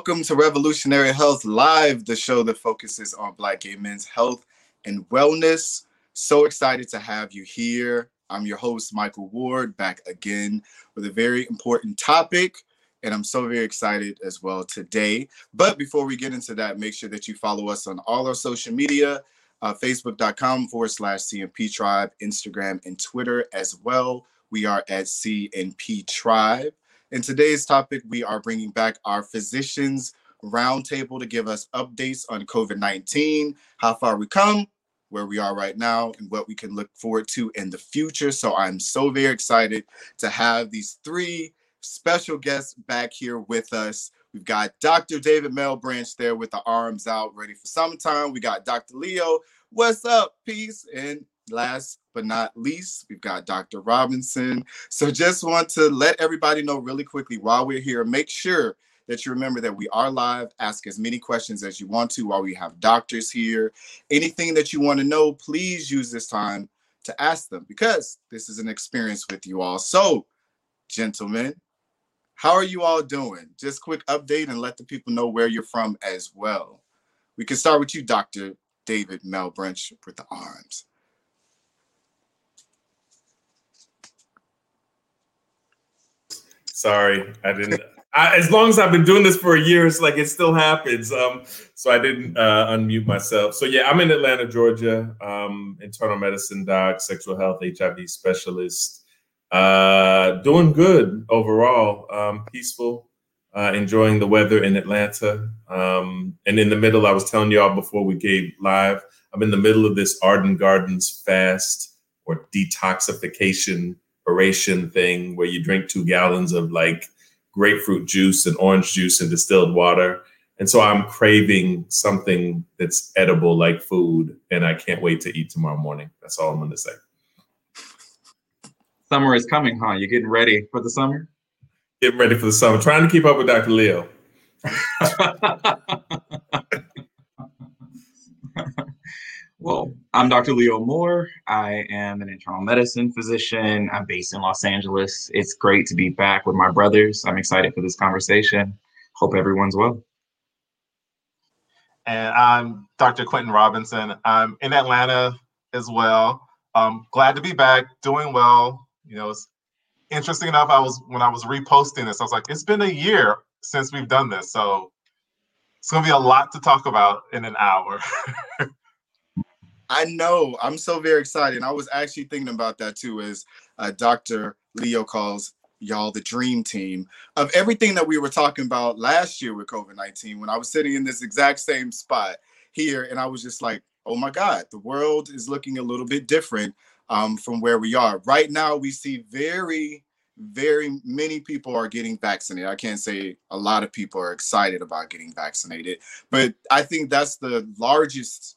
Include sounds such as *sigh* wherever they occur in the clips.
Welcome to Revolutionary Health Live, the show that focuses on Black gay men's health and wellness. So excited to have you here. I'm your host, Michael Ward, back again with a very important topic. And I'm so very excited as well today. But before we get into that, make sure that you follow us on all our social media uh, facebook.com forward slash CNP Tribe, Instagram, and Twitter as well. We are at CNP Tribe. In today's topic, we are bringing back our physicians roundtable to give us updates on COVID 19, how far we come, where we are right now, and what we can look forward to in the future. So I'm so very excited to have these three special guests back here with us. We've got Dr. David Malebranche there with the arms out, ready for summertime. We got Dr. Leo. What's up? Peace. And last but not least, we've got Dr. Robinson. So just want to let everybody know really quickly while we're here, make sure that you remember that we are live. Ask as many questions as you want to while we have doctors here. Anything that you want to know, please use this time to ask them because this is an experience with you all. So, gentlemen, how are you all doing? Just quick update and let the people know where you're from as well. We can start with you, Dr. David Malebranche, with the arms. Sorry, I didn't. I, as long as I've been doing this for a year, it's like it still happens. Um, so I didn't uh, unmute myself. So yeah, I'm in Atlanta, Georgia. Um, internal medicine doc, sexual health, HIV specialist. Uh, doing good overall. Um, peaceful. Uh, enjoying the weather in Atlanta. Um, and in the middle, I was telling y'all before we gave live, I'm in the middle of this Arden Gardens fast or detoxification oration thing where you drink two gallons of like grapefruit juice and orange juice and distilled water. And so I'm craving something that's edible like food, and I can't wait to eat tomorrow morning. That's all I'm going to say. Summer is coming, huh? You're getting ready for the summer? Getting ready for the summer. Trying to keep up with Dr. Leo. *laughs* Well, I'm Dr. Leo Moore. I am an internal medicine physician. I'm based in Los Angeles. It's great to be back with my brothers. I'm excited for this conversation. Hope everyone's well. And I'm Dr. Quentin Robinson. I'm in Atlanta as well. Um, glad to be back, doing well. You know, it's interesting enough. I was when I was reposting this, I was like, it's been a year since we've done this, so it's gonna be a lot to talk about in an hour. *laughs* I know. I'm so very excited. And I was actually thinking about that too, as uh, Dr. Leo calls y'all the dream team of everything that we were talking about last year with COVID 19 when I was sitting in this exact same spot here. And I was just like, oh my God, the world is looking a little bit different um, from where we are. Right now, we see very, very many people are getting vaccinated. I can't say a lot of people are excited about getting vaccinated, but I think that's the largest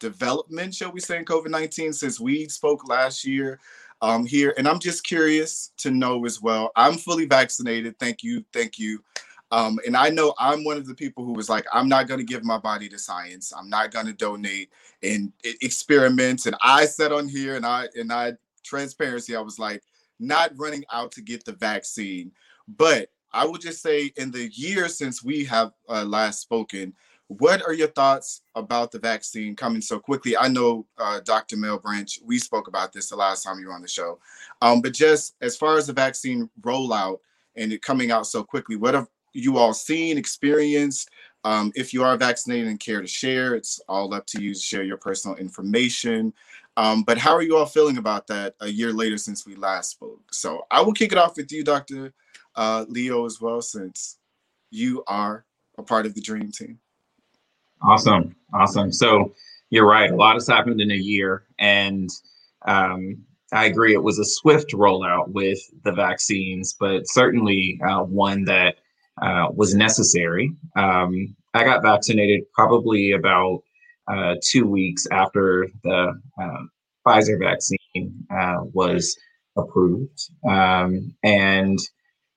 development, shall we say, in COVID 19 since we spoke last year um, here. And I'm just curious to know as well. I'm fully vaccinated. Thank you. Thank you. Um, and I know I'm one of the people who was like, I'm not going to give my body to science. I'm not going to donate and experiments. And I said on here, and I and I transparency, I was like, not running out to get the vaccine. But I will just say, in the year since we have uh, last spoken, what are your thoughts about the vaccine coming so quickly? I know uh, Dr. Malebranche, we spoke about this the last time you were on the show, um, but just as far as the vaccine rollout and it coming out so quickly, what have you all seen, experienced? Um, if you are vaccinated and care to share, it's all up to you to share your personal information. Um, but how are you all feeling about that a year later since we last spoke? So I will kick it off with you, Dr. Uh, Leo, as well, since you are a part of the dream team. Awesome. Awesome. So you're right. A lot has happened in a year. And um, I agree, it was a swift rollout with the vaccines, but certainly uh, one that uh, was necessary. Um, I got vaccinated probably about uh, two weeks after the uh, Pfizer vaccine uh, was approved. Um, and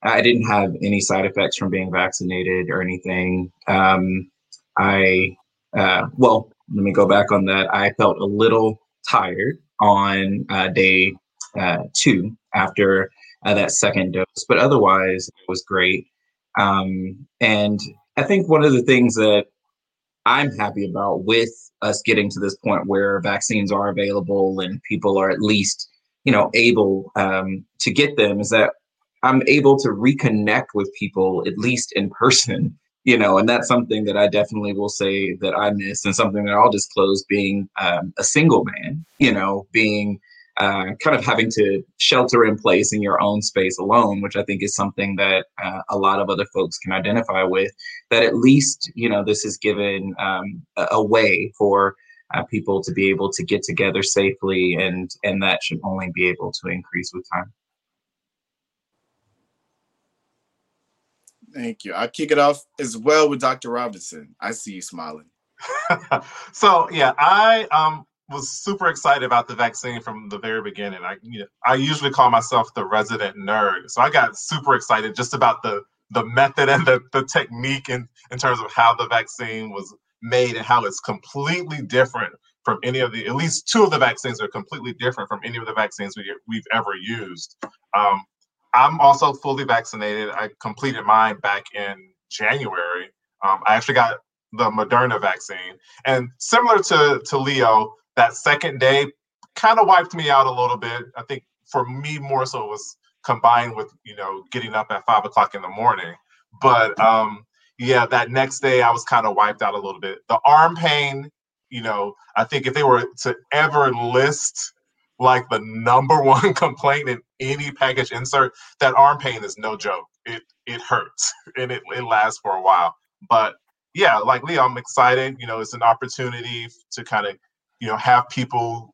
I didn't have any side effects from being vaccinated or anything. Um, I, uh, well, let me go back on that. I felt a little tired on uh, day uh, two after uh, that second dose, but otherwise it was great. Um, and I think one of the things that I'm happy about with us getting to this point where vaccines are available and people are at least, you know, able um, to get them is that I'm able to reconnect with people at least in person, you know, and that's something that I definitely will say that I miss and something that I'll disclose being um, a single man, you know, being uh, kind of having to shelter in place in your own space alone, which I think is something that uh, a lot of other folks can identify with. That at least, you know, this is given um, a, a, way for uh, people to be able to get together safely, and and that should only be able to increase with time. Thank you. I'll kick it off as well with Dr. Robinson. I see you smiling. *laughs* so yeah, I um was super excited about the vaccine from the very beginning. I you know, I usually call myself the resident nerd, so I got super excited just about the the method and the, the technique in, in terms of how the vaccine was made and how it's completely different from any of the at least two of the vaccines are completely different from any of the vaccines we, we've ever used. Um, I'm also fully vaccinated. I completed mine back in January. Um, I actually got the Moderna vaccine, and similar to to Leo, that second day kind of wiped me out a little bit. I think for me more so it was combined with you know getting up at five o'clock in the morning. But um, yeah, that next day I was kind of wiped out a little bit. The arm pain, you know, I think if they were to ever list like the number *laughs* one complaint in any package insert, that arm pain is no joke. It it hurts *laughs* and it, it lasts for a while. But yeah, like Leo, I'm excited. You know, it's an opportunity to kind of you know have people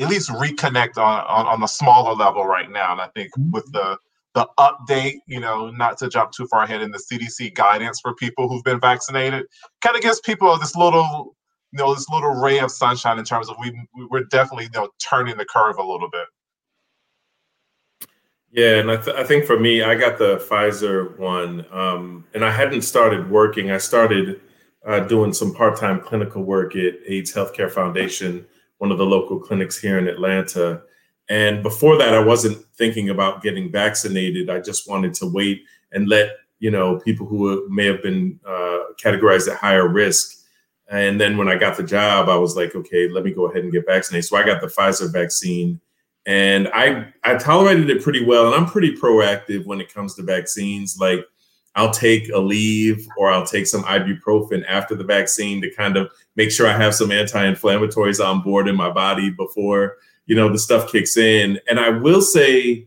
at least reconnect on, on on a smaller level right now. And I think mm-hmm. with the the update, you know, not to jump too far ahead in the CDC guidance for people who've been vaccinated, kind of gives people this little, you know, this little ray of sunshine in terms of we we're definitely you know turning the curve a little bit. Yeah, and I, th- I think for me, I got the Pfizer one, um, and I hadn't started working. I started uh, doing some part-time clinical work at AIDS Healthcare Foundation, one of the local clinics here in Atlanta. And before that, I wasn't thinking about getting vaccinated. I just wanted to wait and let you know people who may have been uh, categorized at higher risk. And then when I got the job, I was like, okay, let me go ahead and get vaccinated. So I got the Pfizer vaccine, and I I tolerated it pretty well. And I'm pretty proactive when it comes to vaccines. Like I'll take Aleve or I'll take some ibuprofen after the vaccine to kind of make sure I have some anti-inflammatories on board in my body before you know the stuff kicks in. And I will say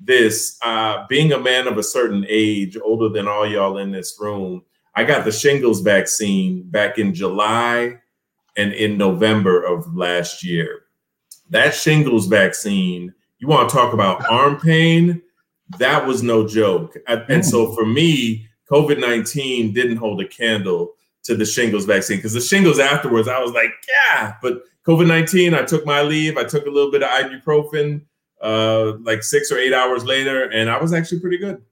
this: uh, being a man of a certain age, older than all y'all in this room, I got the shingles vaccine back in July and in November of last year. That shingles vaccine, you want to talk about arm pain? that was no joke. And so for me, COVID 19 didn't hold a candle to the shingles vaccine because the shingles afterwards, I was like, yeah, but COVID 19, I took my Aleve. I took a little bit of ibuprofen uh, like six or eight hours later, and I was actually pretty good.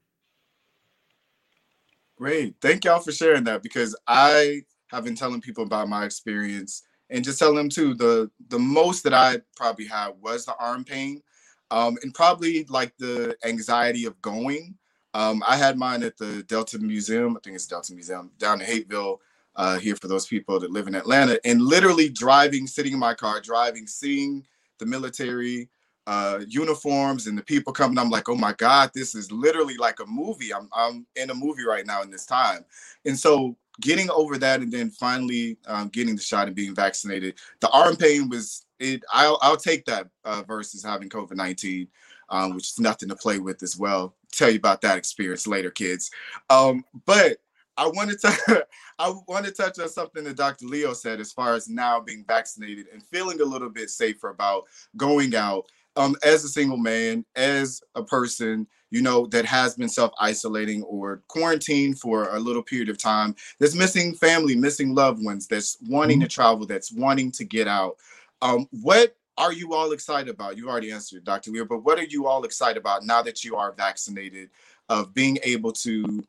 Great. Thank y'all for sharing that because I have been telling people about my experience and just tell them too the the most that I probably had was the arm pain um, and probably like the anxiety of going. Um, I had mine at the Delta Museum. I think it's Delta Museum down in Hapeville. Uh, here for those people that live in Atlanta, and literally driving, sitting in my car, driving, seeing the military uh, uniforms and the people coming. I'm like, oh my God, this is literally like a movie. I'm I'm in a movie right now in this time, and so getting over that, and then finally um, getting the shot and being vaccinated. The arm pain was it I'll I'll take that uh, versus having COVID nineteen, um, which is nothing to play with as well. Tell you about that experience later, kids. Um, but I wanted *laughs* to I want to touch on something that Dr. Leo said as far as now being vaccinated and feeling a little bit safer about going out. Um, as a single man, as a person, you know, that has been self-isolating or quarantined for a little period of time, that's missing family, missing loved ones, that's wanting mm-hmm. to travel, that's wanting to get out. Um, what are you all excited about? You already answered, Dr. Weir, but what are you all excited about now that you are vaccinated of being able to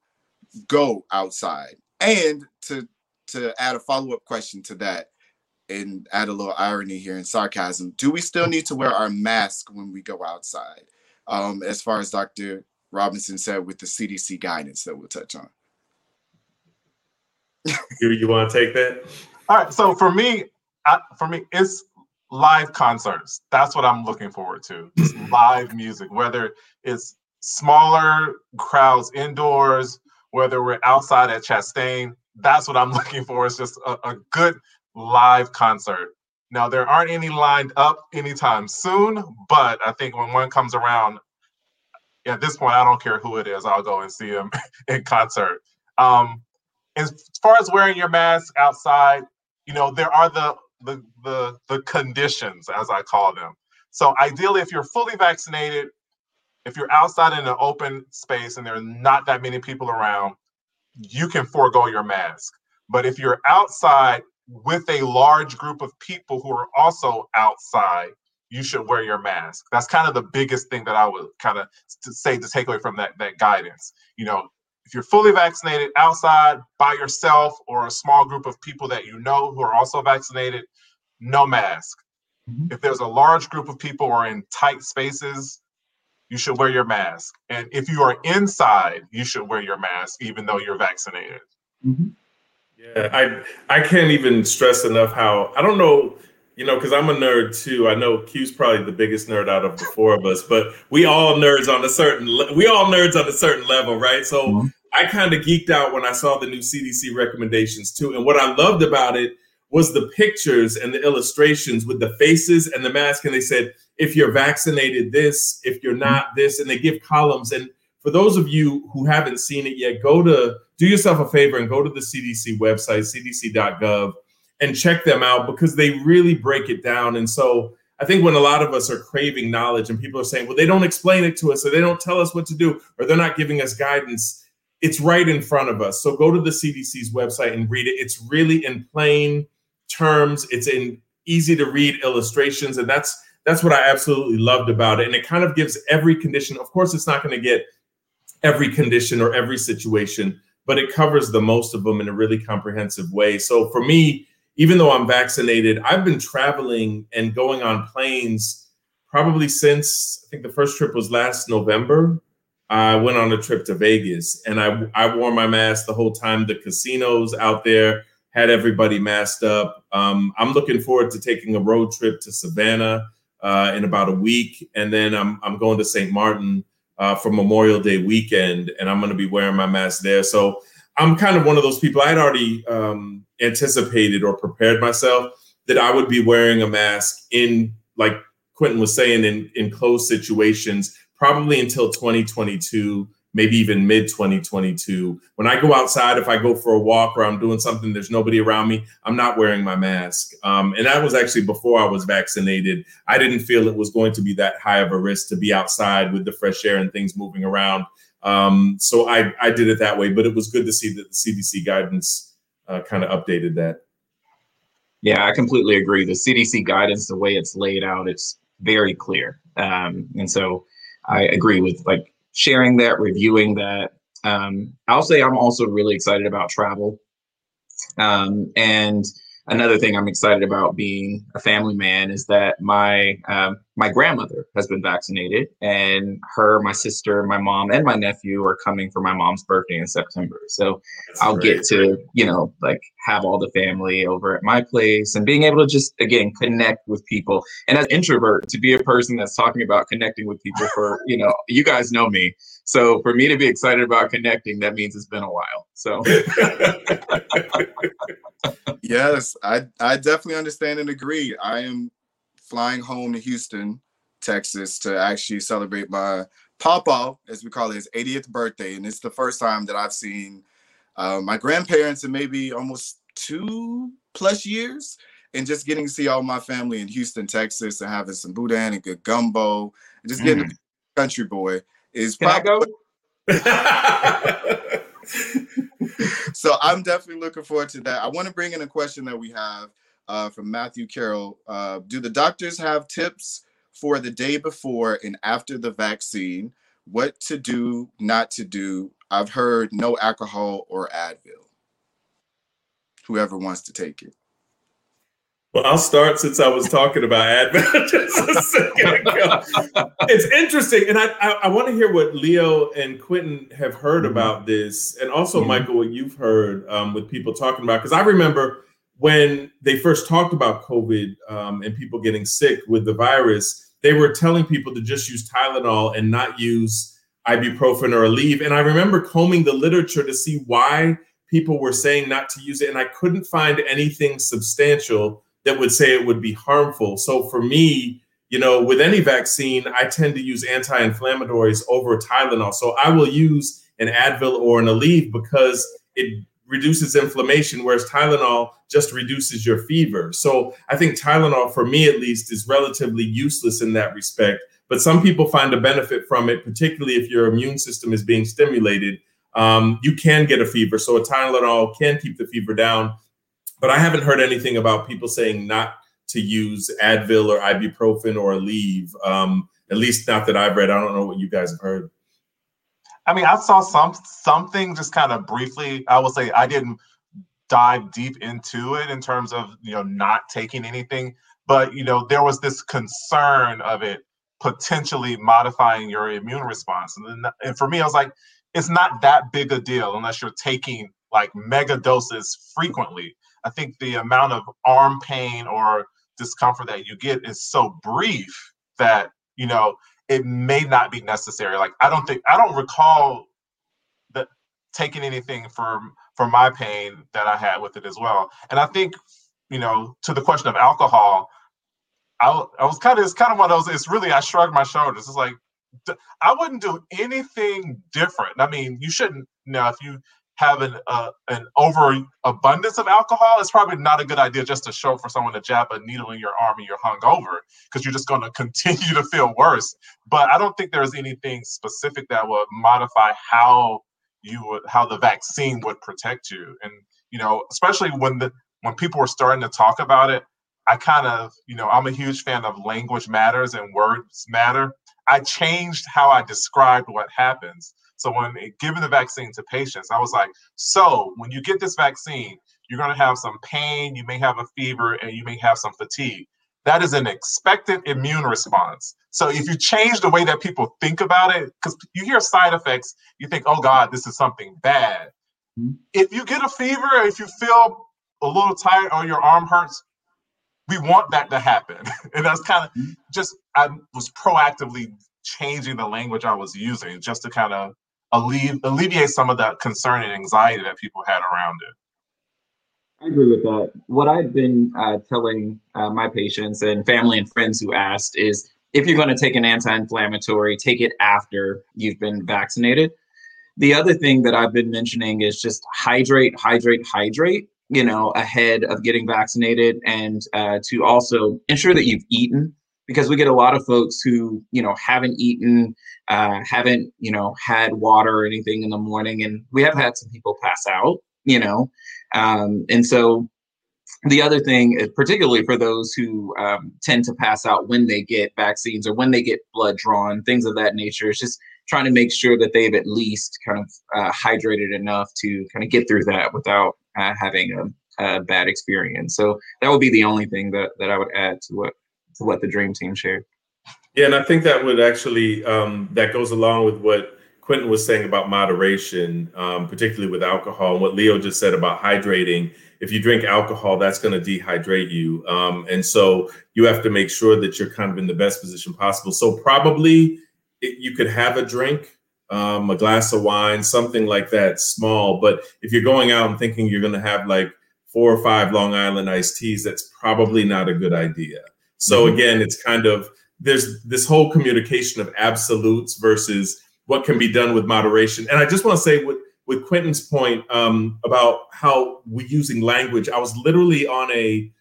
go outside? And to to add a follow-up question to that and add a little irony here and sarcasm, do we still need to wear our mask when we go outside? Um, as far as Dr. Robinson said with the CDC guidance that we'll touch on. *laughs* you you want to take that? All right. So for me, I, for me, it's live concerts. That's what I'm looking forward to. *laughs* Live music, whether it's smaller crowds indoors, whether we're outside at Chastain. That's what I'm *laughs* looking for. It's just a, a good live concert. Now there aren't any lined up anytime soon, but I think when one comes around, at this point, I don't care who it is. I'll go and see them *laughs* in concert. Um, as far as wearing your mask outside, you know, there are the the the the conditions, as I call them. So ideally, if you're fully vaccinated, if you're outside in an open space and there are not that many people around, you can forego your mask. But if you're outside with a large group of people who are also outside, you should wear your mask. That's kind of the biggest thing that I would kind of say to take away from that that guidance. You know, if you're fully vaccinated outside by yourself or a small group of people that you know who are also vaccinated, no mask. Mm-hmm. If there's a large group of people or in tight spaces, you should wear your mask. And if you are inside, you should wear your mask even though you're vaccinated. Mm-hmm. Yeah, I I can't even stress enough how I don't know you know, because I'm a nerd too. I know Q's probably the biggest nerd out of the four of us, but we all nerds on a certain le- we all nerds on a certain level, right? So mm-hmm. I kind of geeked out when I saw the new CDC recommendations too. And what I loved about it was the pictures and the illustrations with the faces and the mask. And they said, if you're vaccinated, this, if you're not, this, and they give columns. And for those of you who haven't seen it yet, go to do yourself a favor and go to the CDC website, cdc.gov and check them out because they really break it down. And so I think when a lot of us are craving knowledge and people are saying, well, they don't explain it to us or they don't tell us what to do or they're not giving us guidance, it's right in front of us. So go to the CDC's website and read it. It's really in plain terms, it's in easy to read illustrations. And that's that's what I absolutely loved about it. And it kind of gives every condition. Of course, it's not going to get every condition or every situation, but it covers the most of them in a really comprehensive way. So for me, even though I'm vaccinated, I've been traveling and going on planes probably since I think the first trip was last November. I went on a trip to Vegas and I, I wore my mask the whole time. The casinos out there had everybody masked up. Um, I'm looking forward to taking a road trip to Savannah uh, in about a week. And then I'm, I'm going to St. Martin uh, for Memorial Day weekend and I'm going to be wearing my mask there. So I'm kind of one of those people. I had already um, anticipated or prepared myself that I would be wearing a mask in, like Quentin was saying, in in closed situations, probably until 2022, maybe even mid 2022. When I go outside, if I go for a walk or I'm doing something, there's nobody around me, I'm not wearing my mask. Um, and that was actually before I was vaccinated. I didn't feel it was going to be that high of a risk to be outside with the fresh air and things moving around. Um, so I, I did it that way, but it was good to see that the CDC guidance uh, kind of updated that. Yeah, I completely agree. The CDC guidance, the way it's laid out, it's very clear. Um, and so I agree with like sharing that, reviewing that. Um, I'll say I'm also really excited about travel. Um, and another thing I'm excited about being a family man is that my um, my grandmother has been vaccinated, and her, my sister, my mom, and my nephew are coming for my mom's birthday in September. So That's I'll great. get to you know like have all the family over at my place and being able to just again connect with people. And as introvert, to be a person that's talking about connecting with people for you know you guys know me. So for me to be excited about connecting, that means it's been a while. So *laughs* yes, I I definitely understand and agree. I am flying home to Houston, Texas, to actually celebrate my papa, as we call it, his 80th birthday, and it's the first time that I've seen uh, my grandparents in maybe almost two plus years, and just getting to see all my family in Houston, Texas, and having some boudin and good gumbo, and just getting mm. country boy is Can probably. *laughs* so I'm definitely looking forward to that. I want to bring in a question that we have uh, from Matthew Carroll. Uh, do the doctors have tips for the day before and after the vaccine? What to do, not to do? I've heard no alcohol or Advil. Whoever wants to take it. Well, I'll start since I was talking about Advil *laughs* just a second ago. it's interesting, and I, I, I want to hear what Leo and Quentin have heard mm-hmm. about this, and also mm-hmm. Michael, what you've heard um, with people talking about. Because I remember when they first talked about COVID um, and people getting sick with the virus, they were telling people to just use Tylenol and not use ibuprofen or Aleve. And I remember combing the literature to see why people were saying not to use it, and I couldn't find anything substantial that would say it would be harmful. So for me, you know, with any vaccine, I tend to use anti-inflammatories over Tylenol. So I will use an Advil or an Aleve because it reduces inflammation, whereas Tylenol just reduces your fever. So I think Tylenol, for me at least, is relatively useless in that respect. But some people find a benefit from it, particularly if your immune system is being stimulated. Um, you can get a fever. So a Tylenol can keep the fever down but I haven't heard anything about people saying not to use Advil or ibuprofen or Aleve. Um, at least not that I've read. I don't know what you guys have heard. I mean, I saw some something just kind of briefly. I will say I didn't dive deep into it in terms of you know not taking anything, but you know there was this concern of it potentially modifying your immune response, and then, and for me, I was like, it's not that big a deal unless you're taking like mega doses frequently. I think the amount of arm pain or discomfort that you get is so brief that you know it may not be necessary. Like I don't think I don't recall that taking anything for for my pain that I had with it as well. And I think you know to the question of alcohol, I I was kind of it's kind of one of those. It's really I shrugged my shoulders. It's like I wouldn't do anything different. I mean, you shouldn't. You know, if you have an uh, an overabundance of alcohol, it's probably not a good idea just to show for someone to jab a needle in your arm and you're hungover because you're just going *laughs* to continue to feel worse. But I don't think there's anything specific that would modify how you would how the vaccine would protect you. And you know, especially when the when people were starting to talk about it, I kind of you know I'm a huge fan of language matters and words matter. I changed how I described what happens so when giving the vaccine to patients, I was like, so when you get this vaccine, you're going to have some pain, you may have a fever, and you may have some fatigue. That is an expected immune response. So if you change the way that people think about it, because you hear side effects, you think, oh God, this is something bad. Mm-hmm. If you get a fever, if you feel a little tired or your arm hurts, we want that to happen. *laughs* and that's kind of mm-hmm. just, I was proactively changing the language I was using just to kind of alleviate, alleviate some of that concern and anxiety that people had around it. I agree with that. What I've been uh, telling uh, my patients and family and friends who asked is if you're going to take an anti inflammatory, take it after you've been vaccinated. The other thing that I've been mentioning is just hydrate, hydrate, hydrate, you know, ahead of getting vaccinated and uh, to also ensure that you've eaten because we get a lot of folks who you know haven't eaten uh, haven't you know had water or anything in the morning and we have had some people pass out you know? Um, and so the other thing particularly for those who um, tend to pass out when they get vaccines or when they get blood drawn things of that nature is just trying to make sure that they've at least kind of uh, hydrated enough to kind of get through that without uh, having a, a bad experience. So that would be the only thing that, that i would add to what to what the dream team shared. Yeah, and I think that would actually um, that goes along with what Quentin was saying about moderation, um, particularly with alcohol, and what Leo just said about hydrating. If you drink alcohol, that's going to dehydrate you, um, and so you have to make sure that you're kind of in the best position possible. So probably it, you could have a drink, um, a glass of wine, something like that, small. But if you're going out and thinking you're going to have like four or five Long Island iced teas, that's probably not a good idea. So mm-hmm. again, it's kind of there's this whole communication of absolutes versus what can be done with moderation. And I just want to say with with Quentin's point um, about how we're using language, I was literally on a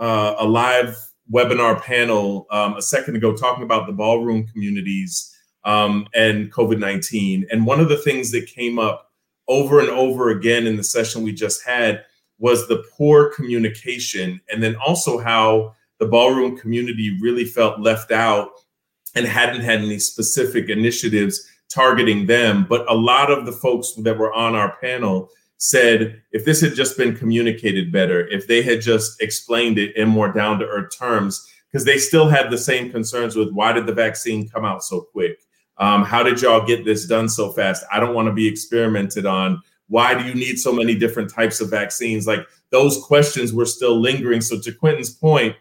uh, a live webinar panel um, a second ago talking about the ballroom communities um, and COVID nineteen. And one of the things that came up over and over again in the session we just had was the poor communication, and then also how the ballroom community really felt left out and hadn't had any specific initiatives targeting them. But a lot of the folks that were on our panel said if this had just been communicated better, if they had just explained it in more down to earth terms, because they still had the same concerns with why did the vaccine come out so quick? Um, how did y'all get this done so fast? I don't want to be experimented on. Why do you need so many different types of vaccines? Like those questions were still lingering. So, to Quentin's point,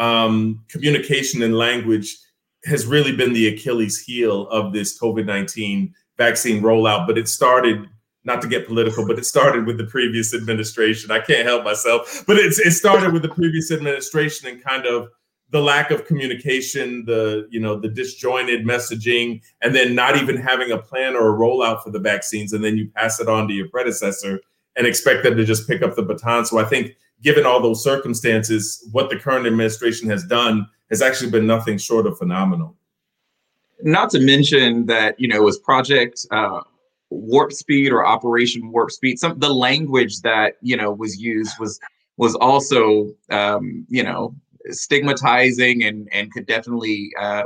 um, communication and language has really been the Achilles heel of this COVID 19 vaccine rollout. But it started, not to get political, but it started with the previous administration. I can't help myself, but it's, it started with the previous administration and kind of the lack of communication, the you know the disjointed messaging, and then not even having a plan or a rollout for the vaccines, and then you pass it on to your predecessor and expect them to just pick up the baton. So I think, given all those circumstances, what the current administration has done has actually been nothing short of phenomenal. Not to mention that you know it was Project uh, Warp Speed or Operation Warp Speed. Some the language that you know was used was was also um, you know stigmatizing and and could definitely uh,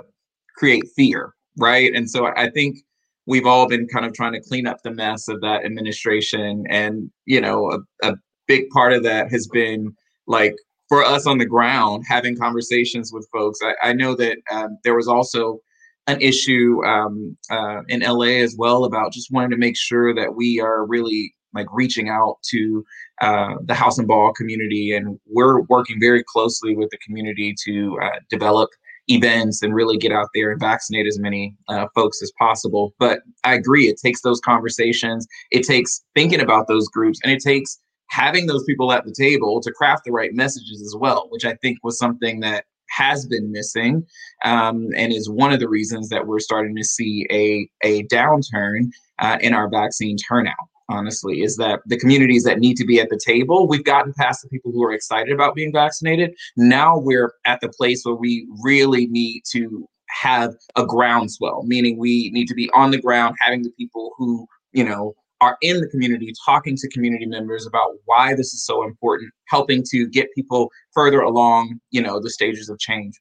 create fear, right? And so I think we've all been kind of trying to clean up the mess of that administration, and you know, a, a big part of that has been like for us on the ground having conversations with folks. I, I know that um, there was also an issue um, uh, in LA as well about just wanting to make sure that we are really like reaching out to uh, the house and ball community, and we're working very closely with the community to uh, develop events and really get out there and vaccinate as many uh, folks as possible. But I agree, it takes those conversations, it takes thinking about those groups, and it takes having those people at the table to craft the right messages as well, which I think was something that has been missing um, and is one of the reasons that we're starting to see a, a downturn uh, in our vaccine turnout honestly, is that the communities that need to be at the table, we've gotten past the people who are excited about being vaccinated. Now we're at the place where we really need to have a groundswell, meaning we need to be on the ground having the people who, you know, are in the community talking to community members about why this is so important, helping to get people further along, you know, the stages of change.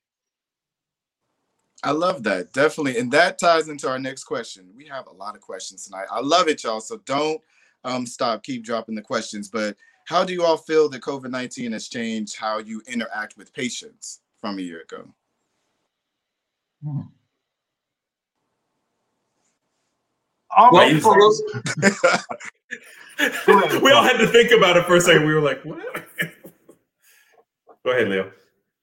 I love that. Definitely. And that ties into our next question. We have a lot of questions tonight. I love it, y'all. So don't um, stop, keep dropping the questions. But how do you all feel that COVID 19 has changed how you interact with patients from a year ago? Hmm. Well, *laughs* we all had to think about it for a second. We were like, what? *laughs* Go ahead, Leo.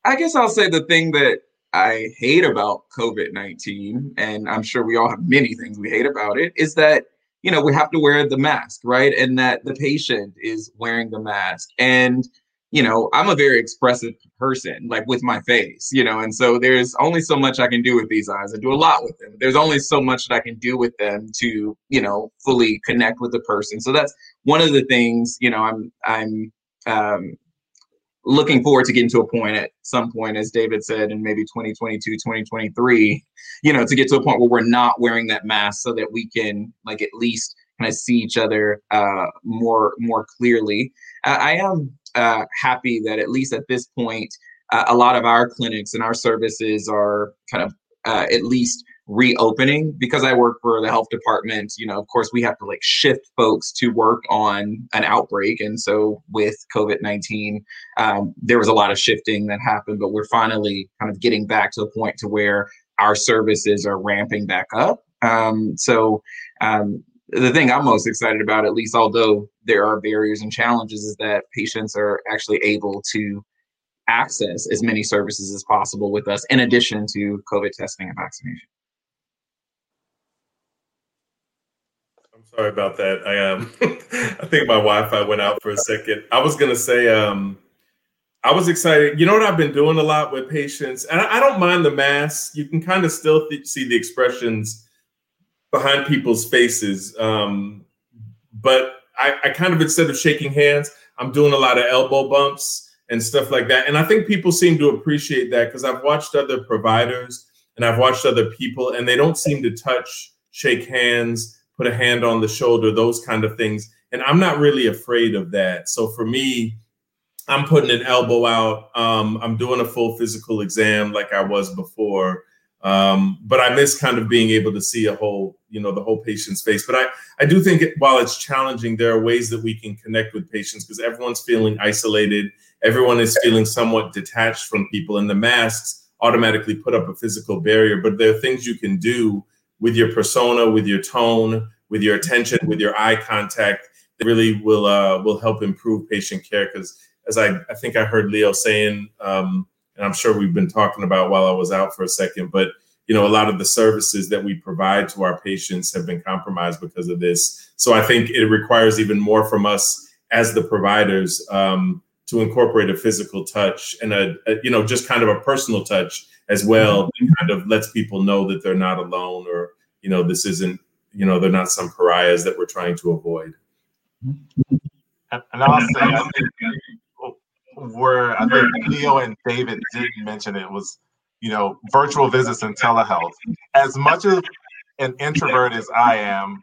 I guess I'll say the thing that I hate about COVID 19, and I'm sure we all have many things we hate about it, is that you know, we have to wear the mask, right? And that the patient is wearing the mask. And, you know, I'm a very expressive person, like with my face, you know, and so there's only so much I can do with these eyes. I do a lot with them. There's only so much that I can do with them to, you know, fully connect with the person. So that's one of the things, you know, I'm I'm um looking forward to getting to a point at some point, as David said, in maybe 2022, 2023, you know, to get to a point where we're not wearing that mask so that we can like at least kind of see each other uh, more more clearly. Uh, I am uh, happy that at least at this point, uh, a lot of our clinics and our services are kind of uh, at least reopening because I work for the health department, you know, of course we have to like shift folks to work on an outbreak. And so with COVID-19, um, there was a lot of shifting that happened, but we're finally kind of getting back to a point to where our services are ramping back up. Um, so um, the thing I'm most excited about, at least although there are barriers and challenges, is that patients are actually able to access as many services as possible with us in addition to COVID testing and vaccination. I'm sorry about that. I um *laughs* I think my Wi-Fi went out for a second. I was gonna say um I was excited. You know what I've been doing a lot with patients, and I, I don't mind the mask. You can kind of still th- see the expressions behind people's faces. Um, but I, I kind of instead of shaking hands, I'm doing a lot of elbow bumps and stuff like that. And I think people seem to appreciate that because I've watched other providers and I've watched other people, and they don't seem to touch, shake hands put a hand on the shoulder, those kind of things. And I'm not really afraid of that. So for me, I'm putting an elbow out. Um, I'm doing a full physical exam like I was before. Um, but I miss kind of being able to see a whole, you know, the whole patient's face. But I, I do think it, while it's challenging, there are ways that we can connect with patients because everyone's feeling isolated. Everyone is feeling somewhat detached from people, and the masks automatically put up a physical barrier. But there are things you can do with your persona, with your tone, with your attention, with your eye contact that really will uh, will help improve patient care. Because as I, I think I heard Leo saying. Um, and I'm sure we've been talking about while I was out for a second, but you know, a lot of the services that we provide to our patients have been compromised because of this. So I think it requires even more from us as the providers um, to incorporate a physical touch and a, a, you know just kind of a personal touch as well mm-hmm. kind of lets people know that they're not alone or you know this isn't you know they're not some pariahs that we're trying to avoid and i'll say where I think *laughs* Leo and David did mention it was, you know, virtual visits and telehealth. As much of an introvert as I am,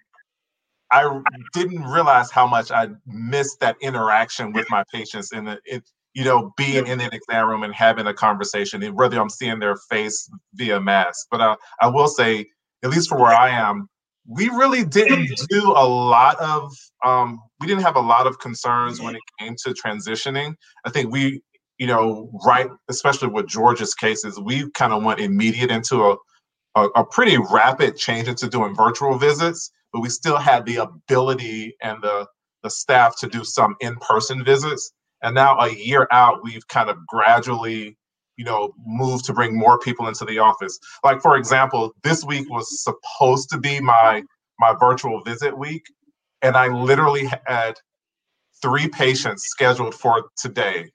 I didn't realize how much I missed that interaction with my patients in the, it, you know, being in an exam room and having a conversation, whether I'm seeing their face via mask. But I, I will say, at least for where I am, we really didn't *laughs* do a lot of um, we didn't have a lot of concerns when it came to transitioning. I think we you know right especially with georgia's cases we kind of went immediate into a, a, a pretty rapid change into doing virtual visits but we still had the ability and the the staff to do some in-person visits. And now a year out we've kind of gradually you know move to bring more people into the office. Like for example this week was supposed to be my my virtual visit week and i literally had three patients scheduled for today.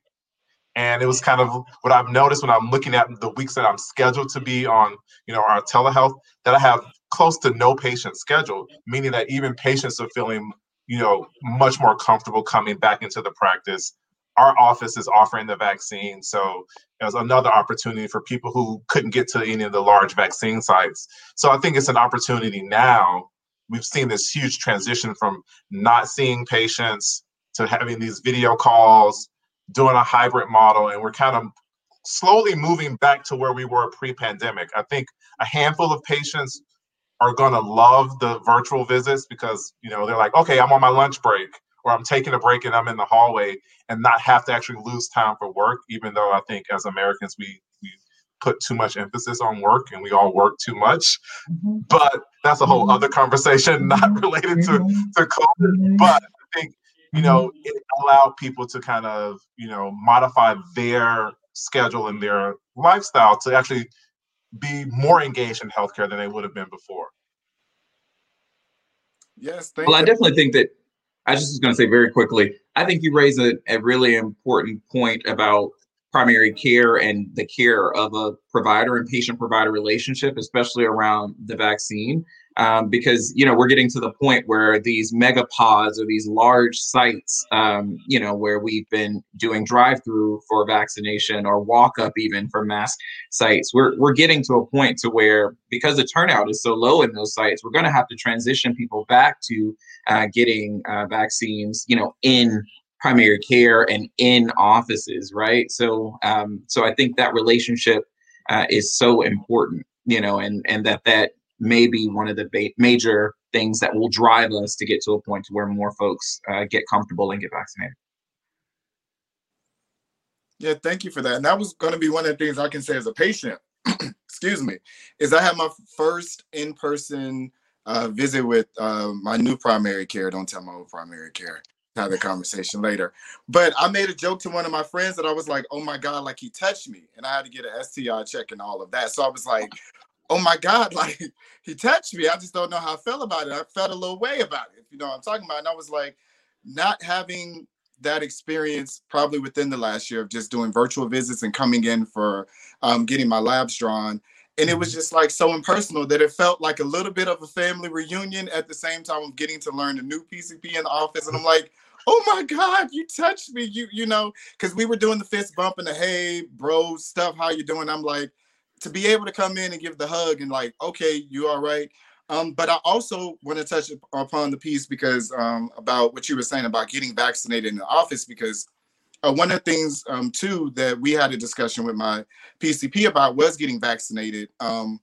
And it was kind of what i've noticed when i'm looking at the weeks that i'm scheduled to be on you know our telehealth that i have close to no patients scheduled meaning that even patients are feeling you know much more comfortable coming back into the practice our office is offering the vaccine. So it was another opportunity for people who couldn't get to any of the large vaccine sites. So I think it's an opportunity now. We've seen this huge transition from not seeing patients to having these video calls, doing a hybrid model, and we're kind of slowly moving back to where we were pre-pandemic. I think a handful of patients are going to love the virtual visits because you know they're like, okay, I'm on my lunch break or I'm taking a break and I'm in the hallway and not have to actually lose time for work, even though I think as Americans we we put too much emphasis on work and we all work too much. Mm-hmm. But that's a whole mm-hmm. other conversation, *laughs* not related to, mm-hmm. to COVID. Mm-hmm. But I think, you know, mm-hmm. it allowed people to kind of, you know, modify their schedule and their lifestyle to actually be more engaged in healthcare than they would have been before. Yes, well, you. I definitely think that I just was going to say very quickly. I think you raise a, a really important point about primary care and the care of a provider and patient provider relationship, especially around the vaccine um, because you know we're getting to the point where these mega pods or these large sites, um, you know, where we've been doing drive-through for vaccination or walk-up even for mass sites, we're we're getting to a point to where because the turnout is so low in those sites, we're going to have to transition people back to uh, getting uh, vaccines, you know, in primary care and in offices, right? So, um, so I think that relationship uh, is so important, you know, and and that that may be one of the ba- major things that will drive us to get to a point to where more folks uh, get comfortable and get vaccinated. Yeah, thank you for that. And that was going to be one of the things I can say as a patient. *clears throat* excuse me, is I had my first in-person uh, visit with uh, my new primary care. Don't tell my old primary care. Have the conversation later. But I made a joke to one of my friends that I was like, "Oh my god, like he touched me," and I had to get an STI check and all of that. So I was like, oh my God, *laughs* like he touched me. I just don't know how I felt about it. I felt a little way about it, if you know what I'm talking about. And I was like, not having that experience probably within the last year of just doing virtual visits and coming in for um, getting my labs drawn. And it was mm-hmm. just like so impersonal that it felt like a little bit of a family reunion at the same time of getting to learn a new PCP in the office. And I'm like, oh my God, you touched me. You, you know, because we were doing the fist bump and the hey, bro stuff. How you doing? I'm like, to be able to come in and give the hug and like, okay, you all right. Um, but I also want to touch upon the piece because um, about what you were saying about getting vaccinated in the office because uh, one of the things um, too that we had a discussion with my PCP about was getting vaccinated. Um,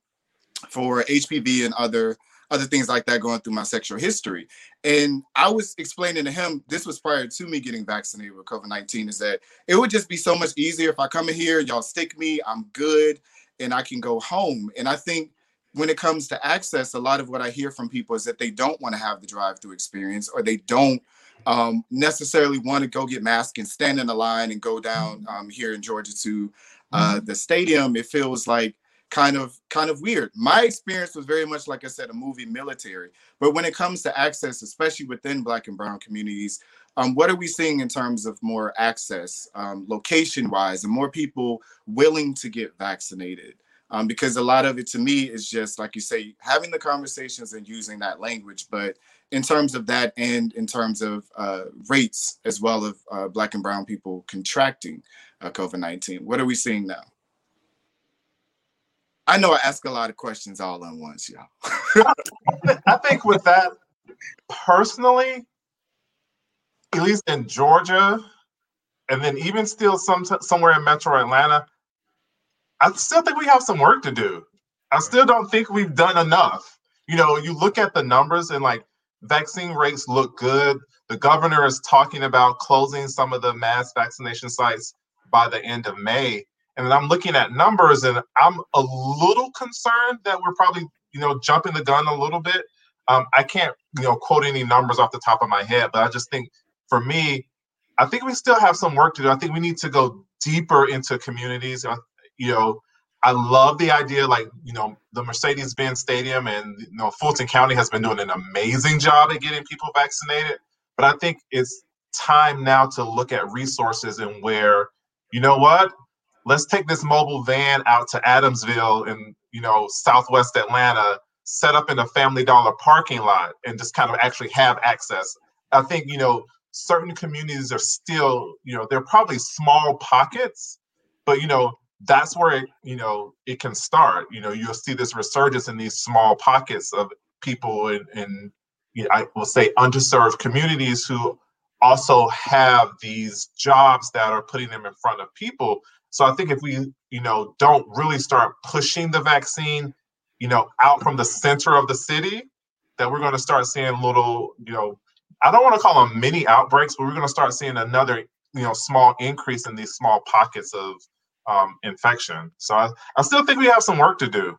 for HPV and other other things like that going through my sexual history. And I was explaining to him, this was prior to me getting vaccinated with COVID 19, is that it would just be so much easier if I come in here, y'all stick me, I'm good, and I can go home. And I think when it comes to access, a lot of what I hear from people is that they don't want to have the drive through experience or they don't um, necessarily want to go get masked and stand in the line and go down mm-hmm. um, here in Georgia to uh, mm-hmm. the stadium. It feels like kind of kind of weird. My experience was very much like I said, a movie military. But when it comes to access, especially within Black and Brown communities, um, what are we seeing in terms of more access, um, location wise, and more people willing to get vaccinated? Um, because a lot of it to me is just like you say, having the conversations and using that language. But in terms of that, and in terms of uh, rates as well of uh, Black and Brown people contracting uh, COVID 19, what are we seeing now? I know I ask a lot of questions all at once, y'all. *laughs* I think with that, personally, at least in Georgia, and then even still some somewhere in Metro Atlanta, I still think we have some work to do. I still don't think we've done enough. You know, you look at the numbers and like vaccine rates look good. The governor is talking about closing some of the mass vaccination sites by the end of May and I'm looking at numbers and I'm a little concerned that we're probably, you know, jumping the gun a little bit. Um, I can't, you know, quote any numbers off the top of my head, but I just think for me, I think we still have some work to do. I think we need to go deeper into communities. You know, I love the idea, like, you know, the Mercedes Benz Stadium and, you know, Fulton County has been doing an amazing job at getting people vaccinated. But I think it's time now to look at resources and where, you know what, let's take this mobile van out to Adamsville in you know Southwest Atlanta, set up in a Family Dollar parking lot, and just kind of actually have access. I think you know certain communities are still you know they're probably small pockets, but you know that's where it you know it can start. You know you'll see this resurgence in these small pockets of people in, in you know, I will say underserved communities who also have these jobs that are putting them in front of people so I think if we, you know, don't really start pushing the vaccine, you know, out from the center of the city, that we're going to start seeing little, you know, I don't want to call them mini outbreaks, but we're going to start seeing another, you know, small increase in these small pockets of um, infection. So I, I still think we have some work to do.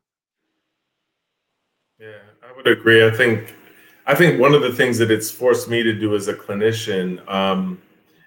Yeah, I would agree. I think I think one of the things that it's forced me to do as a clinician, um,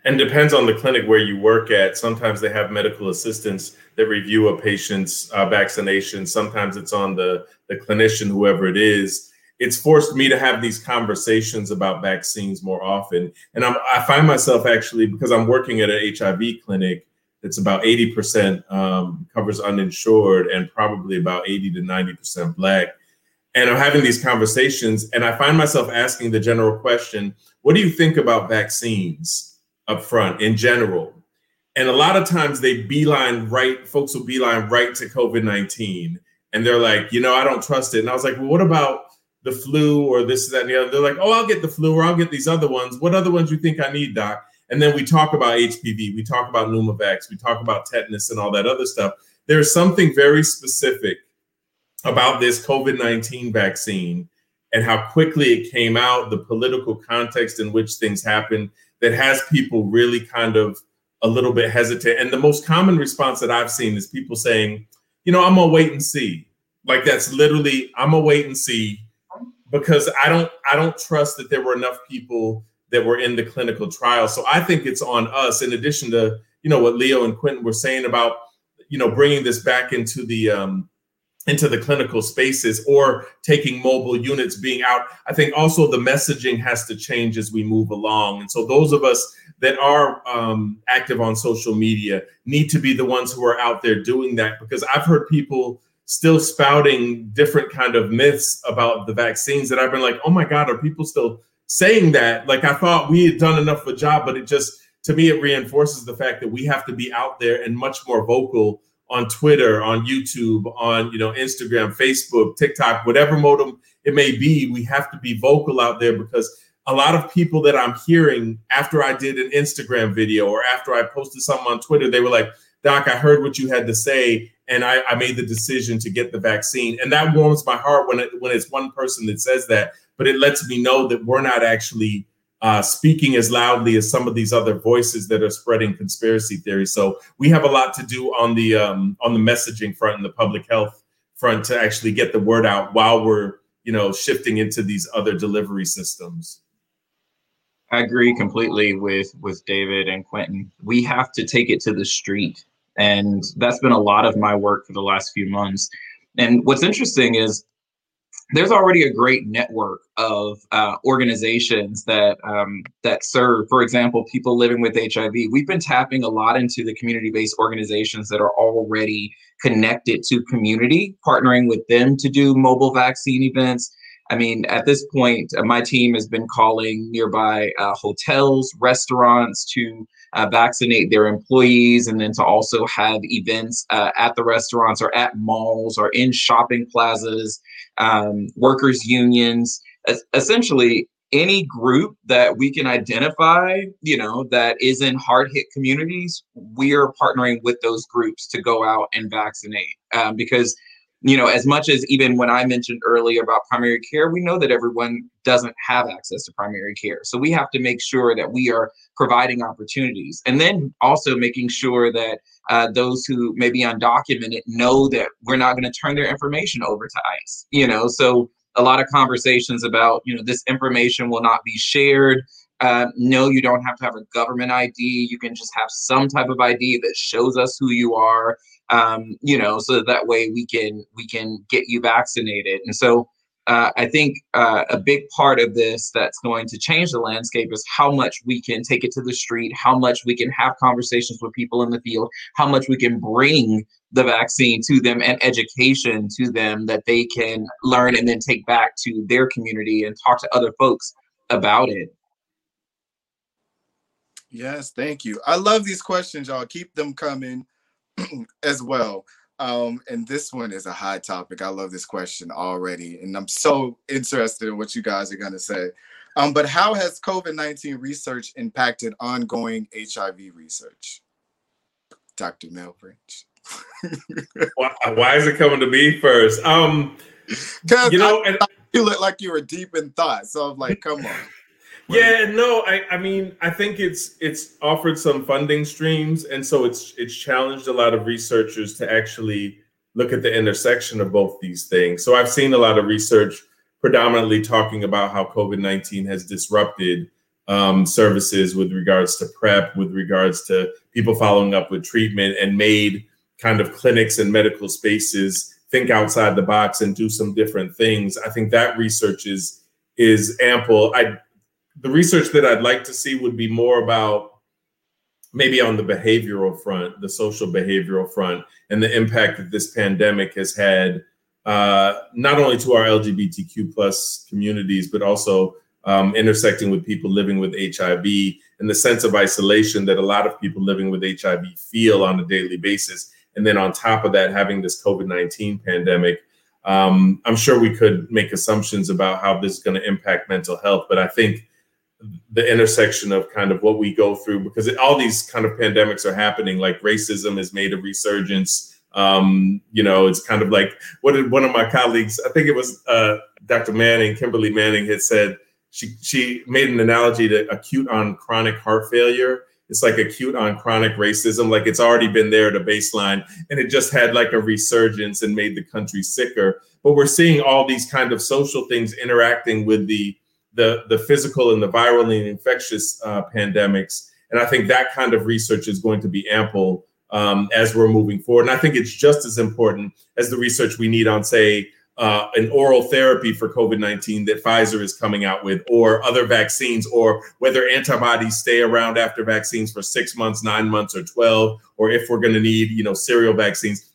and depends on the clinic where you work at. Sometimes they have medical assistants that review a patient's uh, vaccination. Sometimes it's on the, the clinician, whoever it is. It's forced me to have these conversations about vaccines more often. And I'm, i find myself actually, because I'm working at an HIV clinic that's about 80% um, covers uninsured and probably about 80 to 90% Black. And I'm having these conversations, and I find myself asking the general question What do you think about vaccines? Up front in general. And a lot of times they beeline right, folks will beeline right to COVID 19. And they're like, you know, I don't trust it. And I was like, well, what about the flu or this, that, and the other? They're like, oh, I'll get the flu or I'll get these other ones. What other ones you think I need, doc? And then we talk about HPV, we talk about pneumovax, we talk about tetanus and all that other stuff. There's something very specific about this COVID 19 vaccine and how quickly it came out, the political context in which things happened, that has people really kind of a little bit hesitant. And the most common response that I've seen is people saying, you know, I'm gonna wait and see. Like that's literally, I'm gonna wait and see because I don't I don't trust that there were enough people that were in the clinical trial. So I think it's on us, in addition to you know what Leo and Quentin were saying about you know bringing this back into the um, into the clinical spaces or taking mobile units being out. I think also the messaging has to change as we move along. And so those of us that are um, active on social media need to be the ones who are out there doing that because I've heard people still spouting different kind of myths about the vaccines that I've been like, oh my God, are people still saying that? Like I thought we had done enough of a job, but it just to me it reinforces the fact that we have to be out there and much more vocal on Twitter, on YouTube, on you know Instagram, Facebook, TikTok, whatever modem it may be, we have to be vocal out there because a lot of people that I'm hearing after I did an Instagram video or after I posted something on Twitter, they were like, "Doc, I heard what you had to say, and I, I made the decision to get the vaccine. And that warms my heart when it, when it's one person that says that, but it lets me know that we're not actually uh, speaking as loudly as some of these other voices that are spreading conspiracy theories. So we have a lot to do on the um, on the messaging front and the public health front to actually get the word out while we're you know shifting into these other delivery systems. I agree completely with with David and Quentin. We have to take it to the street, and that's been a lot of my work for the last few months. And what's interesting is there's already a great network of uh, organizations that um, that serve, for example, people living with HIV. We've been tapping a lot into the community-based organizations that are already connected to community, partnering with them to do mobile vaccine events. I mean, at this point, uh, my team has been calling nearby uh, hotels, restaurants to uh, vaccinate their employees, and then to also have events uh, at the restaurants or at malls or in shopping plazas um, workers' unions, essentially any group that we can identify, you know, that is in hard hit communities, we are partnering with those groups to go out and vaccinate. Um, because, you know, as much as even when I mentioned earlier about primary care, we know that everyone doesn't have access to primary care. So we have to make sure that we are providing opportunities and then also making sure that uh, those who may be undocumented know that we're not going to turn their information over to ICE. You know, so a lot of conversations about you know this information will not be shared. Uh, no, you don't have to have a government ID. You can just have some type of ID that shows us who you are. Um, you know, so that way we can we can get you vaccinated. And so uh, I think uh, a big part of this that's going to change the landscape is how much we can take it to the street, how much we can have conversations with people in the field, how much we can bring the vaccine to them and education to them that they can learn and then take back to their community and talk to other folks about it. Yes, thank you. I love these questions, y'all. Keep them coming *clears throat* as well. Um, and this one is a hot topic. I love this question already, and I'm so interested in what you guys are going to say. Um, but how has COVID 19 research impacted ongoing HIV research? Dr. Melbridge. *laughs* why, why, is it coming to me first? Um, you know, I, and, you look like you were deep in thought. So I'm like, come on. Yeah, no, I, I mean, I think it's it's offered some funding streams, and so it's it's challenged a lot of researchers to actually look at the intersection of both these things. So I've seen a lot of research predominantly talking about how COVID nineteen has disrupted um, services with regards to PrEP, with regards to people following up with treatment, and made kind of clinics and medical spaces think outside the box and do some different things. I think that research is is ample. I the research that I'd like to see would be more about maybe on the behavioral front, the social behavioral front, and the impact that this pandemic has had uh, not only to our LGBTQ plus communities, but also um, intersecting with people living with HIV and the sense of isolation that a lot of people living with HIV feel on a daily basis. And then on top of that, having this COVID 19 pandemic. Um, I'm sure we could make assumptions about how this is going to impact mental health, but I think the intersection of kind of what we go through because it, all these kind of pandemics are happening like racism has made a resurgence. Um, you know it's kind of like what did one of my colleagues i think it was uh, dr manning kimberly manning had said she she made an analogy to acute on chronic heart failure. It's like acute on chronic racism like it's already been there at a baseline and it just had like a resurgence and made the country sicker. But we're seeing all these kind of social things interacting with the the the physical and the viral and infectious uh, pandemics. And I think that kind of research is going to be ample um, as we're moving forward. And I think it's just as important as the research we need on, say, uh, an oral therapy for COVID 19 that Pfizer is coming out with, or other vaccines, or whether antibodies stay around after vaccines for six months, nine months, or 12, or if we're going to need, you know, serial vaccines.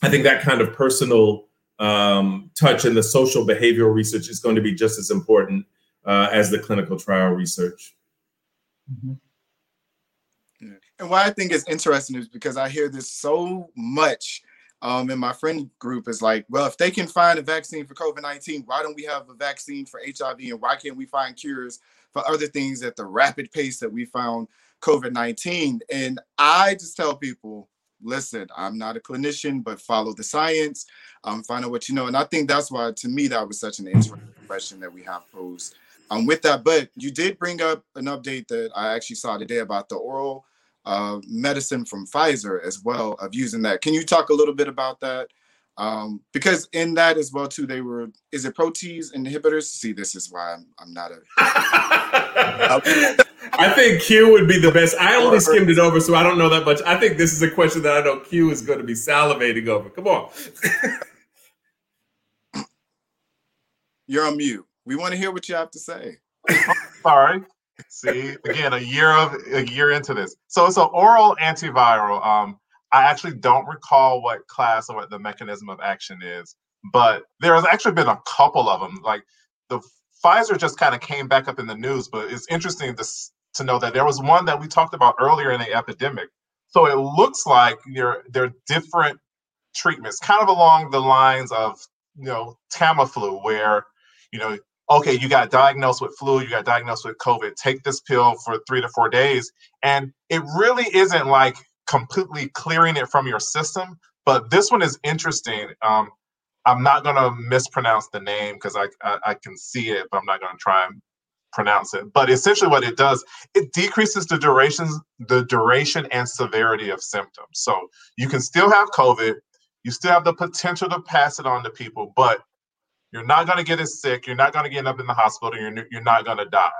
I think that kind of personal um, touch and the social behavioral research is going to be just as important uh, as the clinical trial research. Mm-hmm. And what I think is interesting is because I hear this so much um, in my friend group is like, well, if they can find a vaccine for COVID 19, why don't we have a vaccine for HIV? And why can't we find cures for other things at the rapid pace that we found COVID 19? And I just tell people listen, I'm not a clinician, but follow the science. Um, find out what you know. And I think that's why, to me, that was such an interesting question that we have posed. Um, with that, but you did bring up an update that I actually saw today about the oral uh, medicine from Pfizer as well of using that. Can you talk a little bit about that? Um, because in that as well too, they were is it protease inhibitors? See, this is why I'm I'm not a. *laughs* I think Q would be the best. I only skimmed it over, so I don't know that much. I think this is a question that I know Q is going to be salivating over. Come on. You're on mute. We want to hear what you have to say. *laughs* Sorry. See, again, a year of a year into this. So it's an oral antiviral. Um, I actually don't recall what class or what the mechanism of action is, but there has actually been a couple of them. Like the Pfizer just kind of came back up in the news, but it's interesting to, to know that there was one that we talked about earlier in the epidemic. So it looks like there there are different treatments, kind of along the lines of you know Tamiflu, where you know okay, you got diagnosed with flu, you got diagnosed with COVID, take this pill for three to four days. And it really isn't like completely clearing it from your system. But this one is interesting. Um, I'm not going to mispronounce the name because I, I, I can see it, but I'm not going to try and pronounce it. But essentially, what it does, it decreases the durations, the duration and severity of symptoms. So you can still have COVID, you still have the potential to pass it on to people, but you're not going to get as sick. You're not going to get up in the hospital. You're you're not going to die.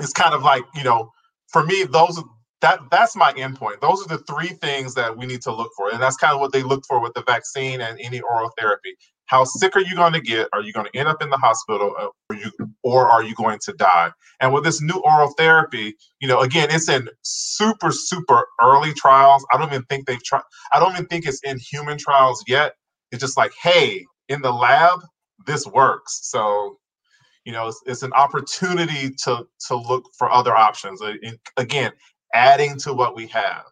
It's kind of like you know, for me, those that that's my endpoint. Those are the three things that we need to look for, and that's kind of what they look for with the vaccine and any oral therapy. How sick are you going to get? Are you going to end up in the hospital, uh, or you, or are you going to die? And with this new oral therapy, you know, again, it's in super super early trials. I don't even think they've tried. I don't even think it's in human trials yet. It's just like, hey, in the lab, this works. So, you know, it's, it's an opportunity to to look for other options. Again, adding to what we have.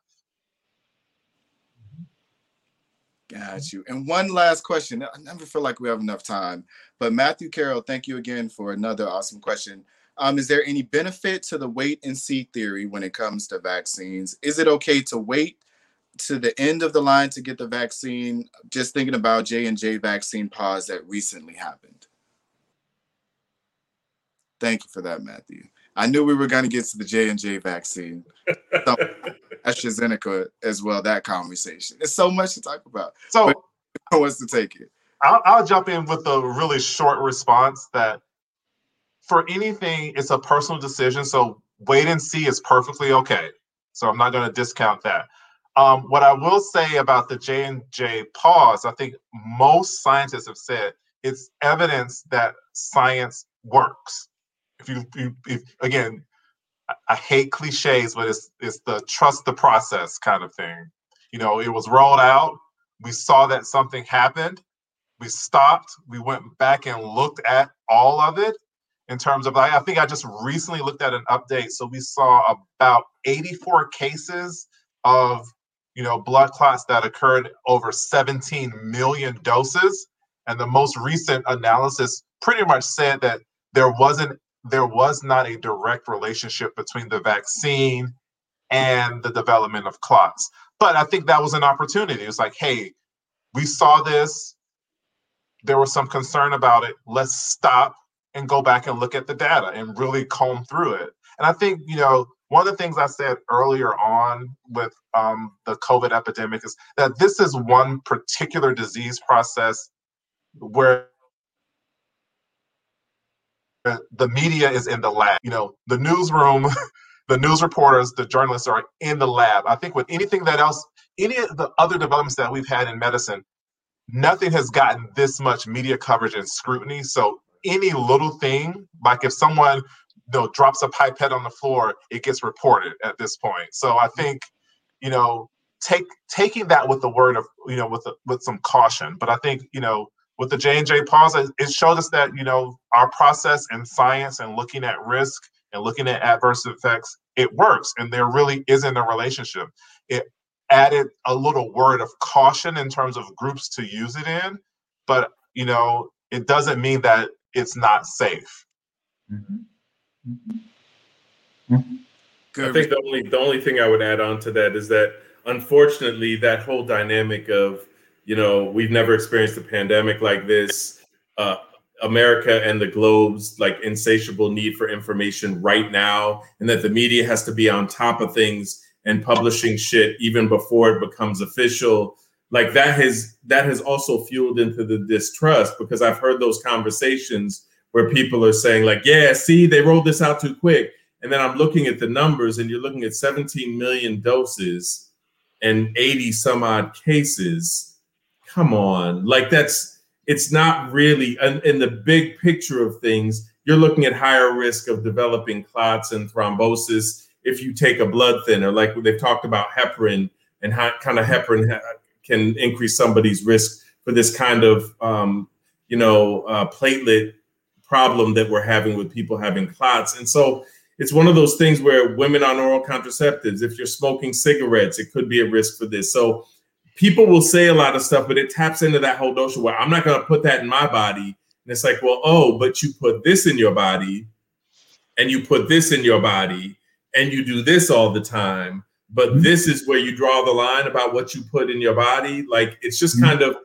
Got you. And one last question. I never feel like we have enough time, but Matthew Carroll, thank you again for another awesome question. Um, is there any benefit to the wait and see theory when it comes to vaccines? Is it okay to wait to the end of the line to get the vaccine? Just thinking about J and J vaccine pause that recently happened. Thank you for that, Matthew. I knew we were going to get to the J and J vaccine, *laughs* AstraZeneca as well. That conversation. It's so much to talk about. So, *laughs* who wants to take it? I'll, I'll jump in with a really short response. That for anything, it's a personal decision. So wait and see is perfectly okay. So I'm not going to discount that. Um, what I will say about the J and J pause, I think most scientists have said it's evidence that science works if you, you if, again, I, I hate cliches, but it's it's the trust the process kind of thing. You know, it was rolled out. We saw that something happened. We stopped. We went back and looked at all of it in terms of I think I just recently looked at an update. So we saw about 84 cases of you know blood clots that occurred over 17 million doses. And the most recent analysis pretty much said that there wasn't there was not a direct relationship between the vaccine and the development of clots. But I think that was an opportunity. It was like, hey, we saw this. There was some concern about it. Let's stop and go back and look at the data and really comb through it. And I think, you know, one of the things I said earlier on with um, the COVID epidemic is that this is one particular disease process where the media is in the lab. You know, the newsroom, *laughs* the news reporters, the journalists are in the lab. I think with anything that else, any of the other developments that we've had in medicine, nothing has gotten this much media coverage and scrutiny. So any little thing, like if someone know drops a pipette on the floor, it gets reported at this point. So I think, you know, take taking that with the word of you know with the, with some caution. But I think you know with the J&J pause, it showed us that, you know, our process and science and looking at risk and looking at adverse effects, it works. And there really isn't a relationship. It added a little word of caution in terms of groups to use it in, but, you know, it doesn't mean that it's not safe. Mm-hmm. Mm-hmm. I think the only the only thing I would add on to that is that unfortunately, that whole dynamic of, you know, we've never experienced a pandemic like this. Uh, America and the globe's like insatiable need for information right now, and that the media has to be on top of things and publishing shit even before it becomes official. Like that has that has also fueled into the distrust because I've heard those conversations where people are saying like, "Yeah, see, they rolled this out too quick," and then I'm looking at the numbers, and you're looking at 17 million doses and 80 some odd cases. Come on, like that's it's not really in, the big picture of things. You're looking at higher risk of developing clots and thrombosis if you take a blood thinner, like they've talked about heparin and how kind of heparin ha- can increase somebody's risk for this kind of um, you know uh, platelet problem that we're having with people having clots. And so it's one of those things where women on oral contraceptives, if you're smoking cigarettes, it could be a risk for this. So people will say a lot of stuff, but it taps into that whole notion where I'm not going to put that in my body. And it's like, well, oh, but you put this in your body and you put this in your body and you do this all the time. But mm-hmm. this is where you draw the line about what you put in your body. Like it's just mm-hmm. kind of,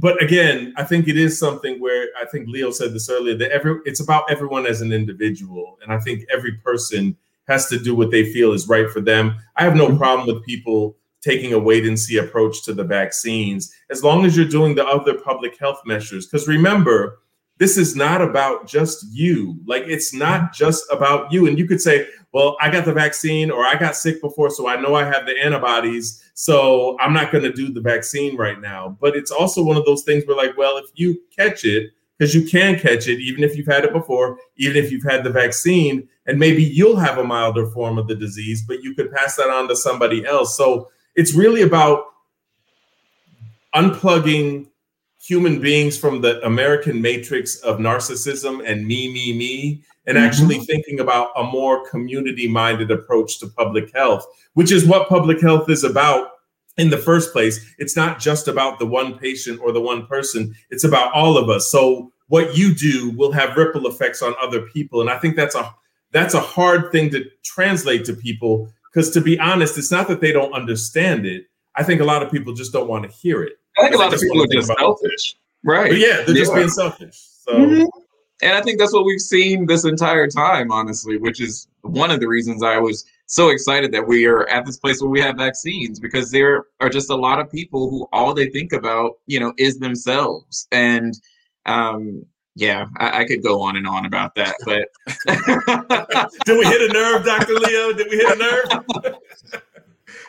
but again, I think it is something where I think Leo said this earlier that every it's about everyone as an individual. And I think every person has to do what they feel is right for them. I have no mm-hmm. problem with people taking a wait and see approach to the vaccines, as long as you're doing the other public health measures. Because remember, this is not about just you. Like, it's not just about you. And you could say, well, I got the vaccine or I got sick before, so I know I have the antibodies. So I'm not going to do the vaccine right now. But it's also one of those things where, like, well, if you catch it, because you can catch it even if you've had it before, even if you've had the vaccine, and maybe you'll have a milder form of the disease, but you could pass that on to somebody else. So it's really about unplugging human beings from the American matrix of narcissism and me, me, me, and mm-hmm. actually thinking about a more community minded approach to public health, which is what public health is about in the first place. It's not just about the one patient or the one person, it's about all of us. So what you do will have ripple effects on other people. And I think that's a that's a hard thing to translate to people because to be honest, it's not that they don't understand it. I think a lot of people just don't want to hear it. I think a lot of people are just selfish. Right. But yeah, they're yeah. just being selfish. So mm-hmm. And I think that's what we've seen this entire time, honestly, which is one of the reasons I was so excited that we are at this place where we have vaccines because there are just a lot of people who all they think about, you know, is themselves. And um, yeah, I, I, could go on and on about that, but *laughs* did we hit a nerve, Dr. Leo? Did we hit a nerve? *laughs*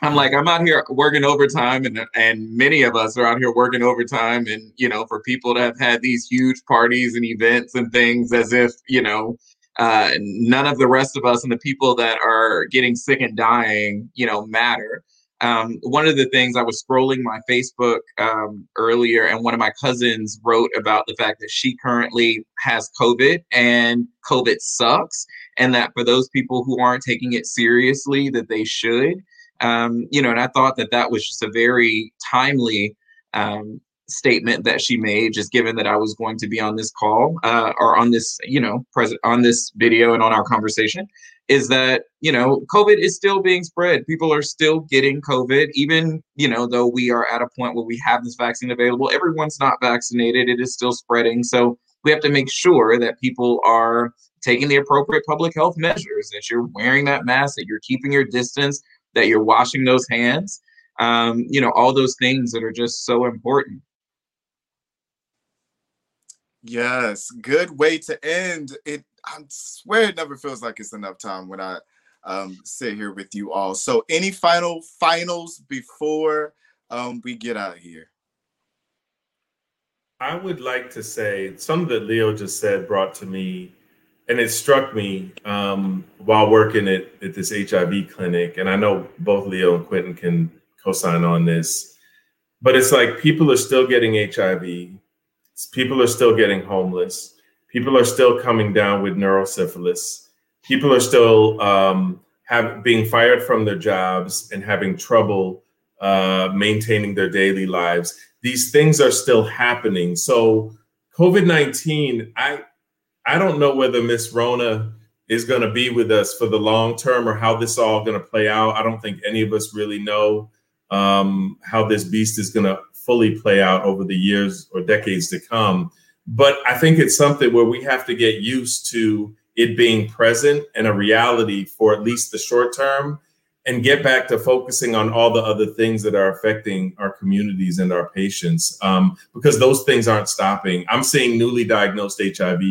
I'm like, I'm out here working overtime, and and many of us are out here working overtime, and you know, for people to have had these huge parties and events and things, as if you know, uh, none of the rest of us and the people that are getting sick and dying, you know, matter. Um, one of the things I was scrolling my Facebook um, earlier, and one of my cousins wrote about the fact that she currently has COVID and COVID sucks, and that for those people who aren't taking it seriously, that they should. Um, you know, and I thought that that was just a very timely um, statement that she made, just given that I was going to be on this call uh, or on this, you know, present on this video and on our conversation is that you know covid is still being spread. People are still getting covid. Even you know though we are at a point where we have this vaccine available everyone's not vaccinated. It is still spreading. So we have to make sure that people are taking the appropriate public health measures that you're wearing that mask that you're keeping your distance that you're washing those hands um, you know all those things that are just so important yes good way to end it I swear it never feels like it's enough time when I um, sit here with you all. So, any final finals before um, we get out of here? I would like to say something that Leo just said brought to me, and it struck me um, while working at, at this HIV clinic. And I know both Leo and Quentin can co sign on this, but it's like people are still getting HIV, people are still getting homeless people are still coming down with neurosyphilis. People are still um, have being fired from their jobs and having trouble uh, maintaining their daily lives. These things are still happening. So COVID nineteen, I I don't know whether Miss Rona is going to be with us for the long term or how this all going to play out. I don't think any of us really know. um, how this beast is going to fully play out over the years or decades to come. But I think it's something where we have to get used to it being present and a reality for at least the short term and get back to focusing on all the other things that are affecting our communities and our patients um, because those things aren't stopping. I'm seeing newly diagnosed HIV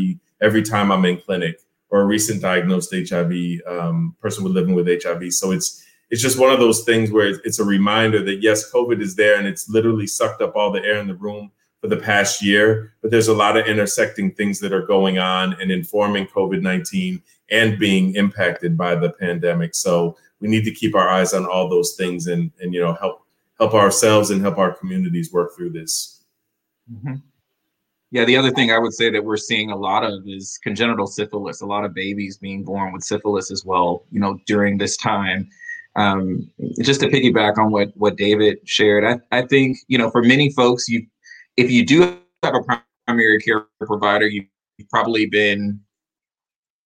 every time I'm in clinic or a recent diagnosed HIV um, person with living with HIV. So it's it's just one of those things where it's a reminder that yes, COVID is there and it's literally sucked up all the air in the room for the past year, but there's a lot of intersecting things that are going on and informing COVID 19 and being impacted by the pandemic. So we need to keep our eyes on all those things and, and you know, help help ourselves and help our communities work through this. Mm-hmm. Yeah, the other thing I would say that we're seeing a lot of is congenital syphilis. A lot of babies being born with syphilis as well, you know, during this time. Um, just to piggyback on what what David shared, I, I think you know for many folks, you if you do have a primary care provider, you've probably been,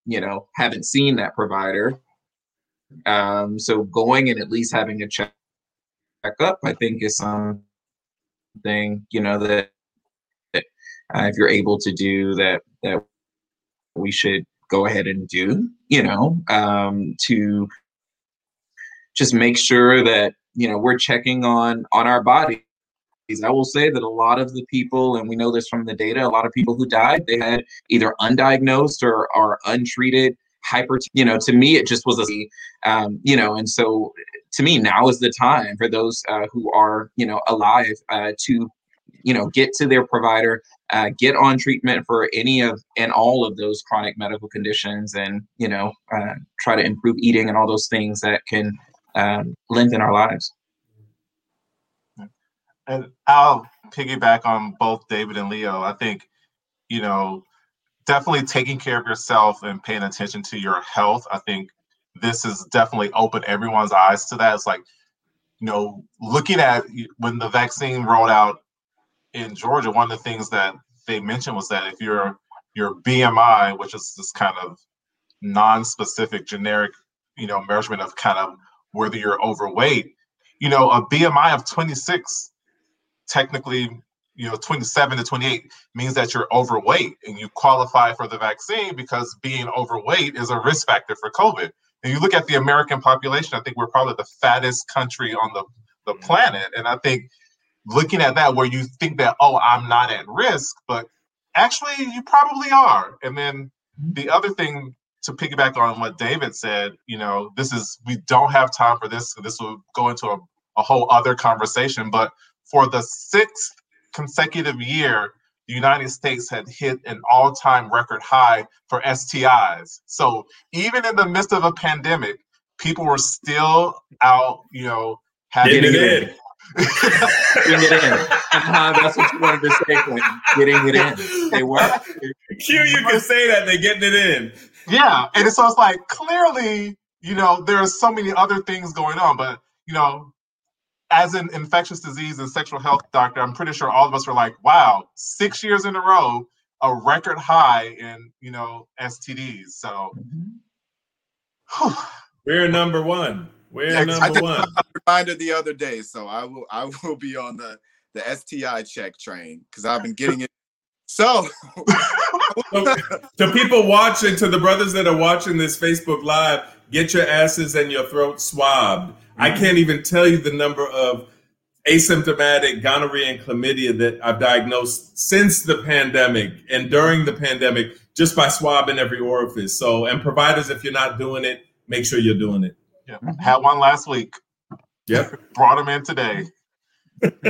you know, haven't seen that provider. Um, so going and at least having a check up, I think, is something you know that uh, if you're able to do that, that we should go ahead and do. You know, um, to just make sure that you know we're checking on on our bodies I will say that a lot of the people, and we know this from the data, a lot of people who died, they had either undiagnosed or are untreated hyper. You know, to me, it just was a, um, you know, and so to me, now is the time for those uh, who are, you know, alive uh, to, you know, get to their provider, uh, get on treatment for any of and all of those chronic medical conditions, and you know, uh, try to improve eating and all those things that can um, lengthen our lives and I'll piggyback on both David and Leo. I think, you know, definitely taking care of yourself and paying attention to your health. I think this has definitely opened everyone's eyes to that. It's like, you know, looking at when the vaccine rolled out in Georgia, one of the things that they mentioned was that if your your BMI, which is this kind of non-specific generic, you know, measurement of kind of whether you're overweight, you know, a BMI of 26 technically you know 27 to 28 means that you're overweight and you qualify for the vaccine because being overweight is a risk factor for covid and you look at the american population i think we're probably the fattest country on the, the mm-hmm. planet and i think looking at that where you think that oh i'm not at risk but actually you probably are and then mm-hmm. the other thing to piggyback on what david said you know this is we don't have time for this this will go into a, a whole other conversation but for the sixth consecutive year, the United States had hit an all time record high for STIs. So even in the midst of a pandemic, people were still out, you know, having getting it in. Getting it in. Uh, that's what you wanted to say, Quentin. Getting it in. They were. Q, you can say that they're getting it in. Yeah. And so it's like clearly, you know, there are so many other things going on, but you know, as an infectious disease and sexual health doctor, I'm pretty sure all of us were like, wow, six years in a row, a record high in, you know, STDs. So we're number one. We're yeah, number I one. A reminder the other day, so I will I will be on the the STI check train because I've been getting it. *laughs* So, to people watching, to the brothers that are watching this Facebook Live, get your asses and your throat swabbed I mm. can't even tell you the number of asymptomatic gonorrhea and chlamydia that I've diagnosed since the pandemic and during the pandemic just by swabbing every orifice. So, and providers, if you're not doing it, make sure you're doing it. Yeah, mm-hmm. had one last week. Yep, brought him in today. *laughs*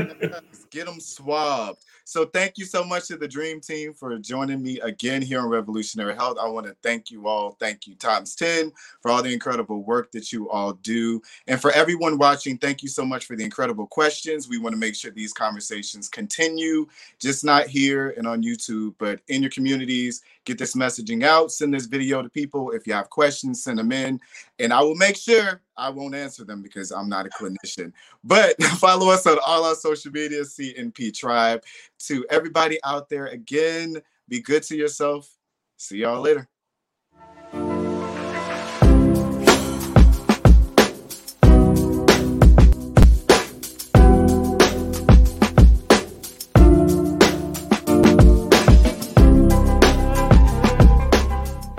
Get him swabbed. So thank you so much to the Dream Team for joining me again here on Revolutionary Health. I want to thank you all. Thank you times 10 for all the incredible work that you all do. And for everyone watching, thank you so much for the incredible questions. We want to make sure these conversations continue, just not here and on YouTube, but in your communities. Get this messaging out, send this video to people. If you have questions, send them in. And I will make sure I won't answer them because I'm not a clinician. But *laughs* follow us on all our social media, CNP Tribe. To everybody out there, again, be good to yourself. See y'all later.